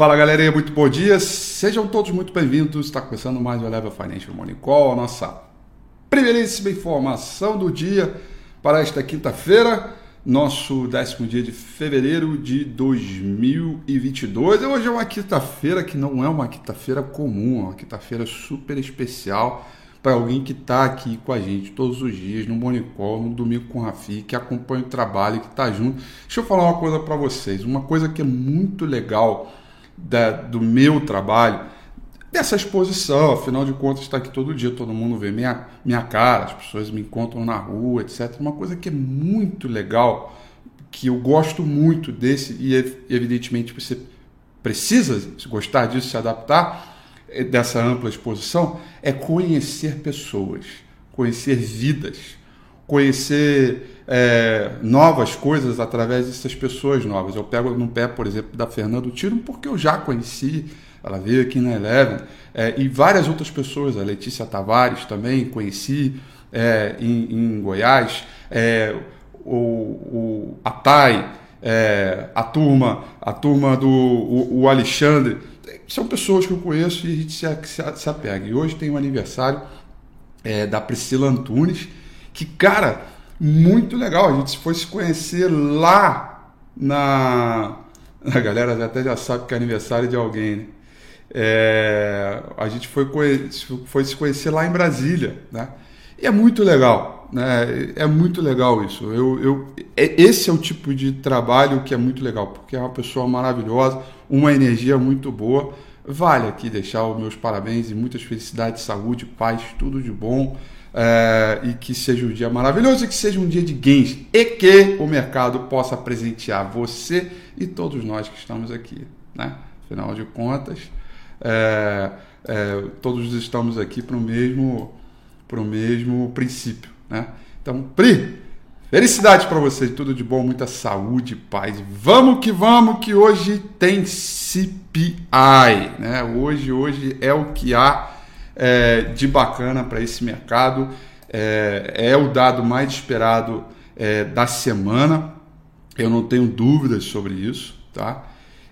Fala galerinha, muito bom dia, sejam todos muito bem-vindos. Está começando mais o Level Financial Morning Call, a nossa primeiríssima informação do dia para esta quinta-feira, nosso décimo dia de fevereiro de 2022. Hoje é uma quinta-feira que não é uma quinta-feira comum, é uma quinta-feira super especial para alguém que está aqui com a gente todos os dias no Morning Call, no Domingo com o Rafi, que acompanha o trabalho, que está junto. Deixa eu falar uma coisa para vocês, uma coisa que é muito legal da, do meu trabalho, dessa exposição, afinal de contas está aqui todo dia, todo mundo vê minha, minha cara, as pessoas me encontram na rua, etc. Uma coisa que é muito legal, que eu gosto muito desse, e evidentemente você precisa gostar disso, se adaptar, eh, dessa ampla exposição, é conhecer pessoas, conhecer vidas, conhecer é, novas coisas através dessas pessoas novas. Eu pego no pé, por exemplo, da Fernando Tiro, porque eu já conheci, ela veio aqui na Eleven, é, e várias outras pessoas, a Letícia Tavares também conheci é, em, em, Goiás, é, o, o, a Thay, é, a turma, a turma do o, o, Alexandre, são pessoas que eu conheço e a gente se, se, se apega. E hoje tem o um aniversário é, da Priscila Antunes, que, cara, muito legal. A gente foi se conhecer lá na. A galera até já sabe que é aniversário de alguém, né? É... a gente foi, foi se conhecer lá em Brasília, né? E é muito legal, né? É muito legal isso. Eu, eu, é, esse é o tipo de trabalho que é muito legal, porque é uma pessoa maravilhosa, uma energia muito boa. Vale aqui deixar os meus parabéns e muitas felicidades, saúde, paz, tudo de bom é, e que seja um dia maravilhoso e que seja um dia de gains e que o mercado possa presentear você e todos nós que estamos aqui, né? Afinal de contas, é, é, todos estamos aqui para o mesmo, para o mesmo princípio, né? Então, Pri, felicidade para você, tudo de bom, muita saúde, paz. Vamos que vamos, que hoje tem CPI, né? Hoje, hoje é o que há é, de bacana para esse mercado. É, é, o dado mais esperado é, da semana. Eu não tenho dúvidas sobre isso, tá?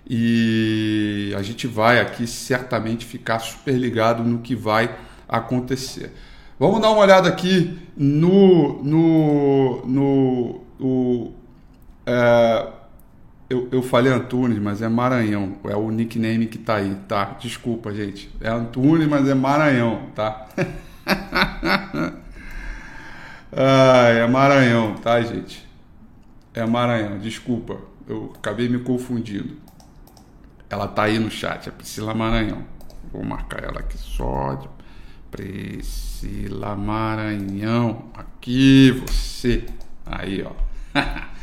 E a gente vai aqui certamente ficar super ligado no que vai acontecer. Vamos dar uma olhada aqui no, no, no, é, eu, eu falei Antunes, mas é Maranhão. É o nickname que tá aí, tá? Desculpa, gente. É Antunes, mas é Maranhão, tá? ah, é Maranhão, tá, gente? É Maranhão, desculpa. Eu acabei me confundindo. Ela tá aí no chat, é Priscila Maranhão. Vou marcar ela aqui só. Priscila Maranhão. Aqui você. Aí, ó.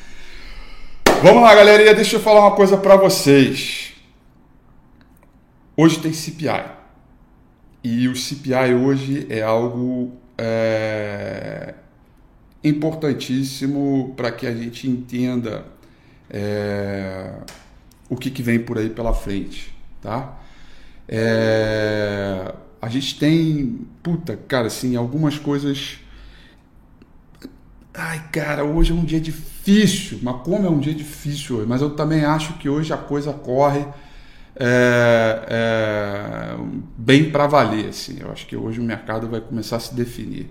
Vamos lá, galerinha, deixa eu falar uma coisa para vocês. Hoje tem CPI. E o CPI hoje é algo é, importantíssimo para que a gente entenda é, o que, que, vem por aí pela frente, tá? É, a gente tem, puta, cara, assim, algumas coisas Ai, cara, hoje é um dia difícil. Mas como é um dia difícil hoje? Mas eu também acho que hoje a coisa corre é, é, bem para valer. Assim. Eu acho que hoje o mercado vai começar a se definir.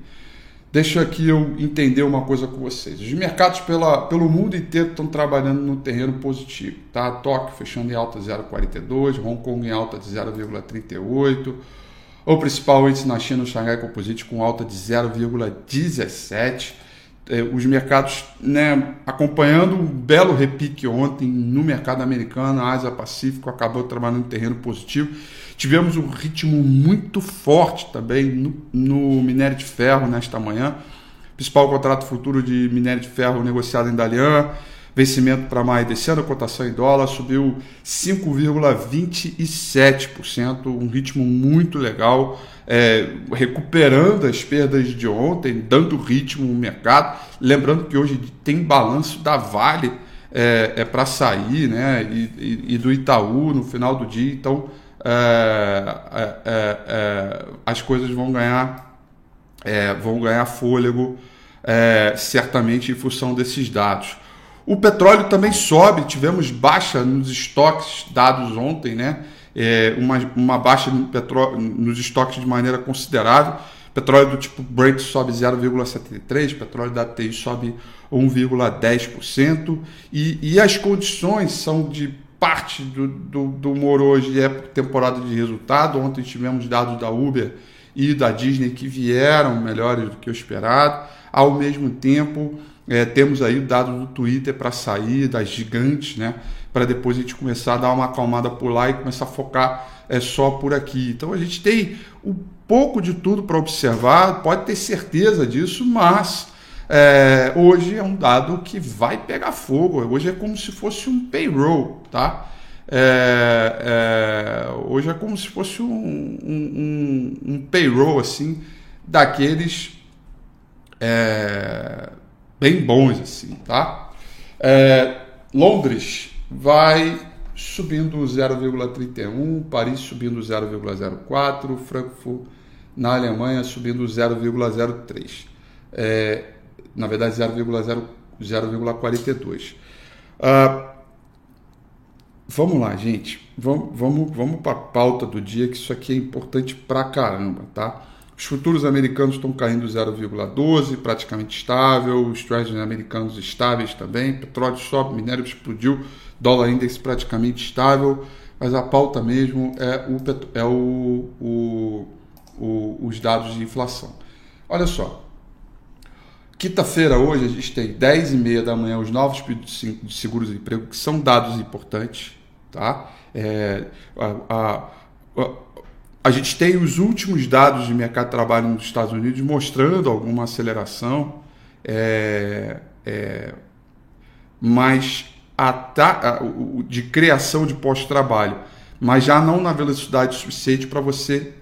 Deixa aqui eu entender uma coisa com vocês. Os mercados pela, pelo mundo inteiro estão trabalhando no terreno positivo. Tá? Tóquio fechando em alta 0,42, Hong Kong em alta de 0,38. O principal índice na China, o Shanghai Composite, com alta de 0,17 é, os mercados né, acompanhando um belo repique ontem no mercado americano, Ásia Pacífico acabou trabalhando em terreno positivo. Tivemos um ritmo muito forte também no, no minério de ferro nesta manhã. Principal contrato futuro de minério de ferro negociado em Dalian, vencimento para maio descendo, a cotação em dólar subiu 5,27%, um ritmo muito legal é, recuperando as perdas de ontem, dando ritmo no mercado. Lembrando que hoje tem balanço da Vale é, é para sair, né? E, e, e, do Itaú no final do dia. Então é, é, é as coisas vão ganhar, vão ganhar fôlego certamente em função desses dados. O petróleo também sobe, tivemos baixa nos estoques dados ontem, né? É, uma, uma baixa no petróleo, nos estoques de maneira considerável. Petróleo do tipo Brent sobe 0,73%, petróleo da TI sobe 1,10%, e, e as condições são de parte do, do, do humor hoje é temporada de resultado. Ontem tivemos dados da Uber e da Disney que vieram melhores do que o esperado. Ao mesmo tempo, é, temos aí dados do Twitter para sair, das gigantes, né? Para depois a gente começar a dar uma acalmada por lá e começar a focar é, só por aqui. Então a gente tem um pouco de tudo para observar, pode ter certeza disso, mas é, hoje é um dado que vai pegar fogo. Hoje é como se fosse um payroll, tá? É, é, hoje é como se fosse um, um, um, um payroll assim daqueles é, bem bons assim, tá? É, Londres vai subindo 0,31, Paris subindo 0,04, Frankfurt na Alemanha subindo 0,03. É, na verdade 0,42. Uh, vamos lá, gente. Vamos, vamos, vamos para a pauta do dia, que isso aqui é importante pra caramba, tá? Os futuros americanos estão caindo 0,12, praticamente estável. Os treasuries americanos estáveis também. Petróleo sobe, minério explodiu, dólar index praticamente estável. Mas a pauta mesmo é, o, é o, o, o, os dados de inflação. Olha só, Quinta-feira, hoje, a gente tem 10 e meia da manhã os novos pedidos de seguros de emprego, que são dados importantes. Tá? É, a, a, a, a, gente tem os últimos dados de mercado de trabalho nos Estados Unidos mostrando alguma aceleração, é, é, mas a, de criação de pós-trabalho, mas já não na velocidade suficiente para você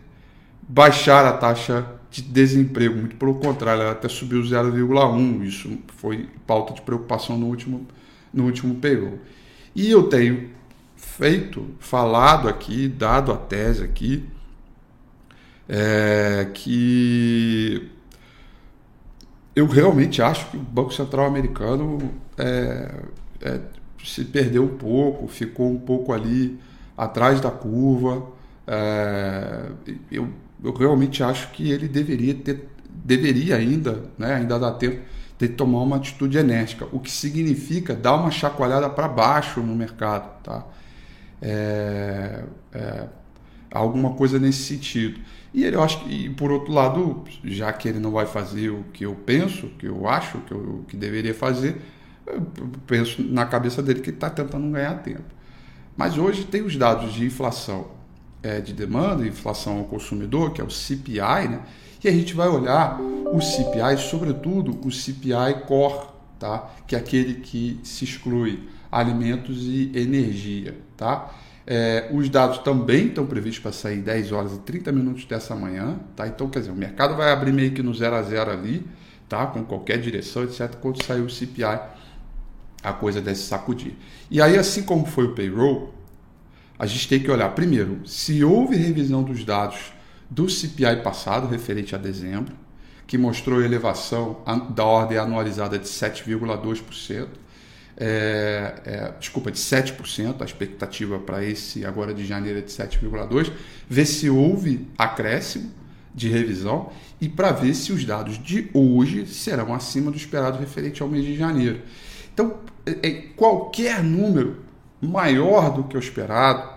baixar a taxa de desemprego, muito pelo contrário, ela até subiu 0,1. Isso foi pauta de preocupação no último, no último período. E eu tenho feito, falado aqui, dado a tese aqui, é, que eu realmente acho que o Banco Central americano é, é, se perdeu um pouco, ficou um pouco ali atrás da curva. É, eu eu realmente acho que ele deveria ter, deveria ainda, né, ainda dá tempo, de tomar uma atitude enérgica, o que significa dar uma chacoalhada para baixo no mercado, tá? É, é, alguma coisa nesse sentido. E ele, eu acho que, por outro lado, já que ele não vai fazer o que eu penso, que eu acho que, eu, que deveria fazer, eu penso na cabeça dele que ele está tentando ganhar tempo. Mas hoje tem os dados de inflação é, de demanda, inflação ao consumidor, que é o CPI, né? E a gente vai olhar o CPI, sobretudo o CPI Core, tá? Que é aquele que se exclui alimentos e energia, tá? É, os dados também estão previstos para sair 10 horas e 30 minutos dessa manhã, tá? Então, quer dizer, o mercado vai abrir meio que no 0 a 0 ali, tá? Com qualquer direção, etc. Quando sair o CPI, a coisa deve sacudir. E aí, assim como foi o payroll, a gente tem que olhar primeiro se houve revisão dos dados do CPI passado, referente a dezembro, que mostrou elevação da ordem anualizada de 7,2%. É, é, desculpa, de 7%, a expectativa para esse agora de janeiro é de 7,2%, ver se houve acréscimo de revisão e para ver se os dados de hoje serão acima do esperado referente ao mês de janeiro. Então, é, é qualquer número maior do que o esperado,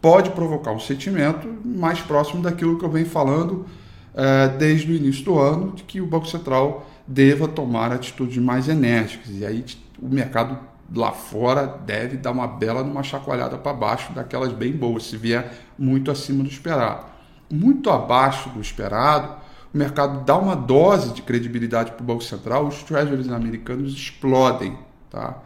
pode provocar um sentimento mais próximo daquilo que eu venho falando é, desde o início do ano, de que o Banco Central deva tomar atitudes mais enérgicas. E aí o mercado lá fora deve dar uma bela numa chacoalhada para baixo daquelas bem boas, se vier muito acima do esperado. Muito abaixo do esperado, o mercado dá uma dose de credibilidade para o Banco Central, os treasuries americanos explodem. Tá?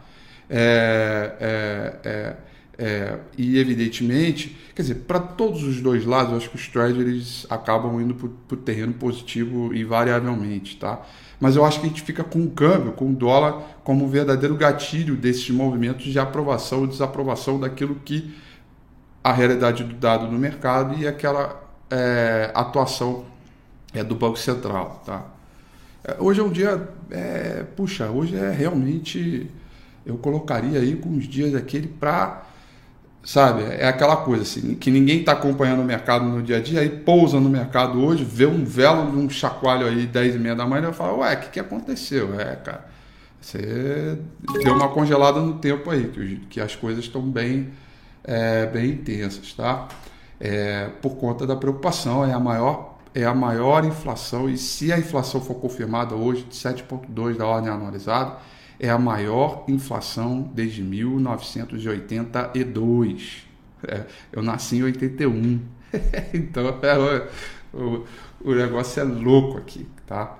É, é, é, é, e evidentemente, quer dizer, para todos os dois lados, eu acho que os treasuries acabam indo para o terreno positivo invariavelmente, tá? Mas eu acho que a gente fica com o câmbio, com o dólar, como um verdadeiro gatilho desses movimentos de aprovação ou desaprovação daquilo que a realidade do dado no mercado e aquela é, atuação é, do Banco Central, tá? É, hoje é um dia, é, puxa, hoje é realmente eu colocaria aí com os dias aquele para sabe? É aquela coisa assim, que ninguém está acompanhando o mercado no dia a dia, aí pousa no mercado hoje, vê um velo de um chacoalho aí 10 e meia da manhã e fala, ué, o que, que aconteceu? É, cara, você deu uma congelada no tempo aí, que, que as coisas estão bem, é, bem intensas, tá? É, por conta da preocupação, é a maior é a maior inflação e se a inflação for confirmada hoje de 7,2 da ordem anualizada, é a maior inflação desde 1982. É, eu nasci em 81. então é, o, o negócio é louco aqui, tá?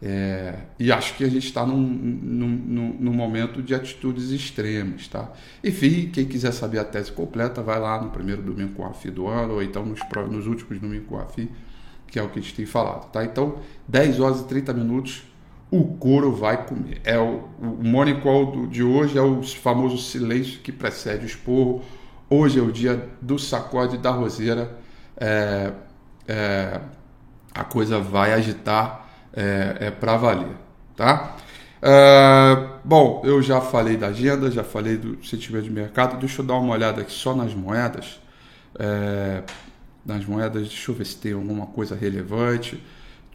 É, e acho que a gente está num, num, num, momento de atitudes extremas, tá? Enfim, quem quiser saber a tese completa, vai lá no primeiro domingo com a FI do ano, ou então nos, nos últimos domingos com a FI, que é o que a gente tem falado, tá? Então, 10 horas e 30 minutos o couro vai comer. É o, o morning call de hoje é o famoso silêncio que precede o esporro. Hoje é o dia do sacode da roseira. É, é, a coisa vai agitar é, é para valer, tá? É, bom, eu já falei da agenda, já falei do sentimento de mercado. Deixa eu dar uma olhada aqui só nas moedas. É, nas moedas, deixa eu ver se tem alguma coisa relevante.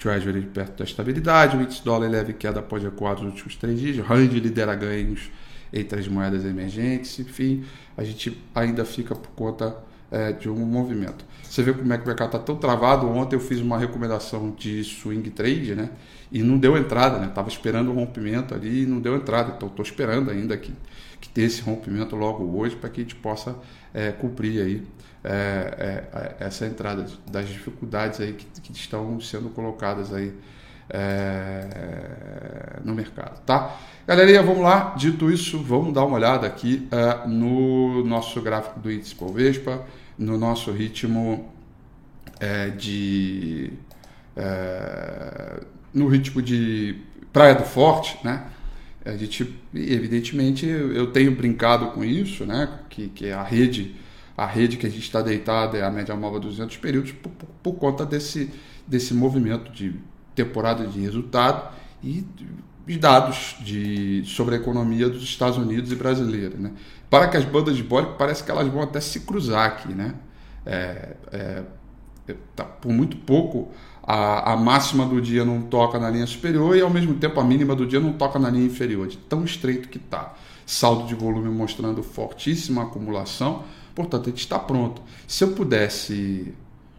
Treasury perto da estabilidade, o índice dólar leve queda após recuar nos últimos três dias, Rand lidera ganhos entre as moedas emergentes, enfim, a gente ainda fica por conta é, de um movimento. Você vê como é que o mercado está tão travado. Ontem eu fiz uma recomendação de swing trade, né? E não deu entrada, né? Estava esperando o rompimento ali e não deu entrada. Então estou esperando ainda que, que ter esse rompimento logo hoje para que a gente possa é, cumprir aí é, é, essa entrada das dificuldades aí que, que estão sendo colocadas aí é, no mercado, tá? Galerinha, vamos lá. Dito isso, vamos dar uma olhada aqui é, no nosso gráfico do índice Bovespa, no nosso ritmo é, de é, no ritmo de Praia do Forte, né? A gente, evidentemente, eu tenho brincado com isso, né? Que, que a rede a rede que a gente está deitada é a média móvel 200 períodos por, por, por, conta desse, desse movimento de temporada de resultado e de dados de, sobre a economia dos Estados Unidos e brasileira. Né? Para que as bandas de bode parece que elas vão até se cruzar aqui. Né? É, é, tá, por muito pouco a, a máxima do dia não toca na linha superior e ao mesmo tempo a mínima do dia não toca na linha inferior, de tão estreito que está. Saldo de volume mostrando fortíssima acumulação, Portanto, a gente está pronto. Se eu pudesse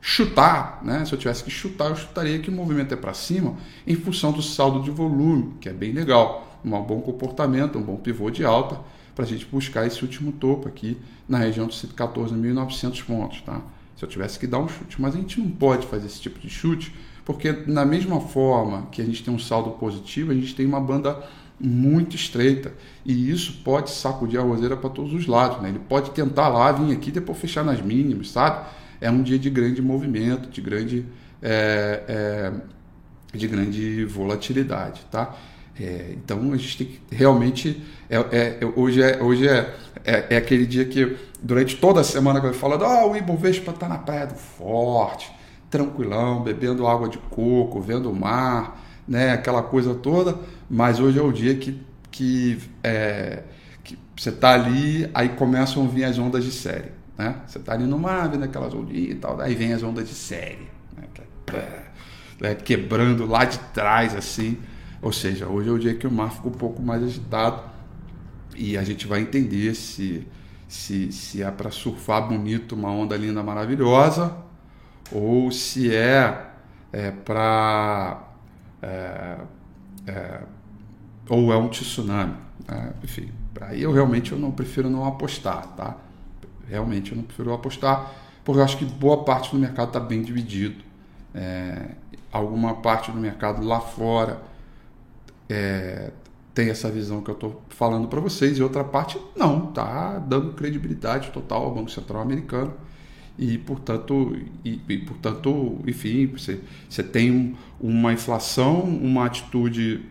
chutar, né? se eu tivesse que chutar, eu chutaria que o movimento é para cima em função do saldo de volume, que é bem legal. Um bom comportamento, um bom pivô de alta para a gente buscar esse último topo aqui na região dos 114.900 pontos. Tá? Se eu tivesse que dar um chute, mas a gente não pode fazer esse tipo de chute, porque na mesma forma que a gente tem um saldo positivo, a gente tem uma banda muito estreita. E isso pode sacudir a roseira para todos os lados. Né? Ele pode tentar lá, vir aqui depois fechar nas mínimas, sabe? É um dia de grande movimento, de grande, é, é, de grande volatilidade, tá? É, então a gente tem que realmente. É, é, hoje é, hoje é, é, é, aquele dia que, durante toda a semana, que eu falo, ah, o Ibovespa está na praia do forte, tranquilão, bebendo água de coco, vendo o mar, né, aquela coisa toda, mas hoje é o dia que, que, é, que você está ali, aí começam a vir as ondas de série. Né? Você está ali no mar, vendo aquelas ondinhas e tal, aí vem as ondas de série, né? né? quebrando lá de trás assim. Ou seja, hoje é o dia que o mar fica um pouco mais agitado e a gente vai entender se, se, se é para surfar bonito uma onda linda maravilhosa ou se é, é para é, é, ou é um tsunami. Né? Enfim, aí eu realmente eu não prefiro não apostar, tá? Realmente eu não prefiro apostar, porque eu acho que boa parte do mercado está bem dividido. É, alguma parte do mercado lá fora é, tem essa visão que eu estou falando para vocês, e outra parte não, tá dando credibilidade total ao Banco Central americano e portanto, e, e, portanto enfim, você, você tem um, uma inflação, uma atitude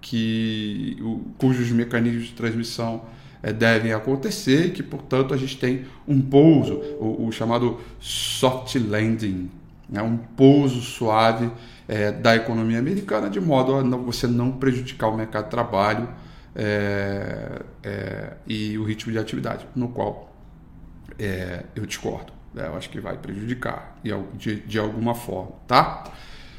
que o, cujos mecanismos de transmissão devem acontecer, que portanto a gente tem um pouso, o, o chamado soft landing, né, um pouso suave é, da economia americana, de modo a não, você não prejudicar o mercado de trabalho é, é, e o ritmo de atividade, no qual eu discordo. Né? Eu acho que vai prejudicar de, de alguma forma, tá?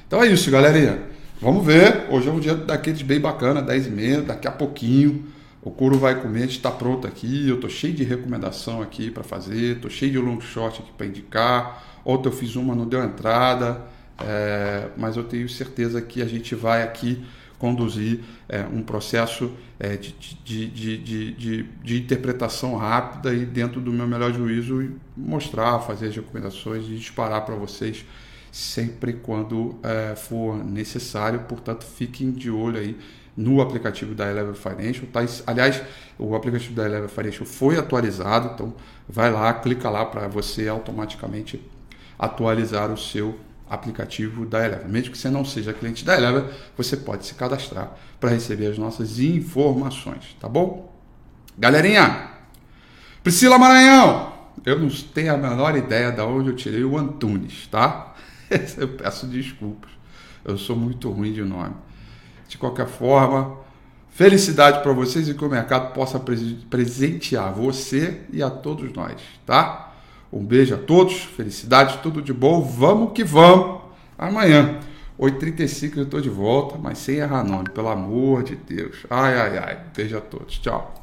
Então é isso, galerinha. Vamos ver. Hoje é um dia daqueles bem bacana, 10 e meia, daqui a pouquinho. O couro vai comer, está pronto aqui. Eu tô cheio de recomendação aqui para fazer, tô cheio de long shot aqui para indicar. Ontem eu fiz uma, não deu entrada, é, mas eu tenho certeza que a gente vai aqui conduzir é, um processo é, de, de, de, de, interpretação rápida e dentro do meu melhor juízo mostrar, fazer as recomendações e disparar para vocês sempre quando é, for necessário. Portanto, fiquem de olho aí no aplicativo da Eleven Financial. Tá? Aliás, o aplicativo da Eleven Financial foi atualizado, então vai lá, clica lá para você automaticamente atualizar o seu aplicativo da Eleven. Mesmo que você não seja cliente da Eleven, você pode se cadastrar para receber as nossas informações, tá bom? Galerinha, Priscila Maranhão, eu não tenho a menor ideia de onde eu tirei o Antunes, tá? Eu peço desculpas. Eu sou muito ruim de nome. De qualquer forma, felicidade para vocês e que o mercado possa presentear você e a todos nós, tá? Um beijo a todos, felicidade, tudo de bom. Vamos que vamos. Amanhã, 8h35 eu estou de volta, mas sem errar nome, pelo amor de Deus. Ai, ai, ai. Beijo a todos. Tchau.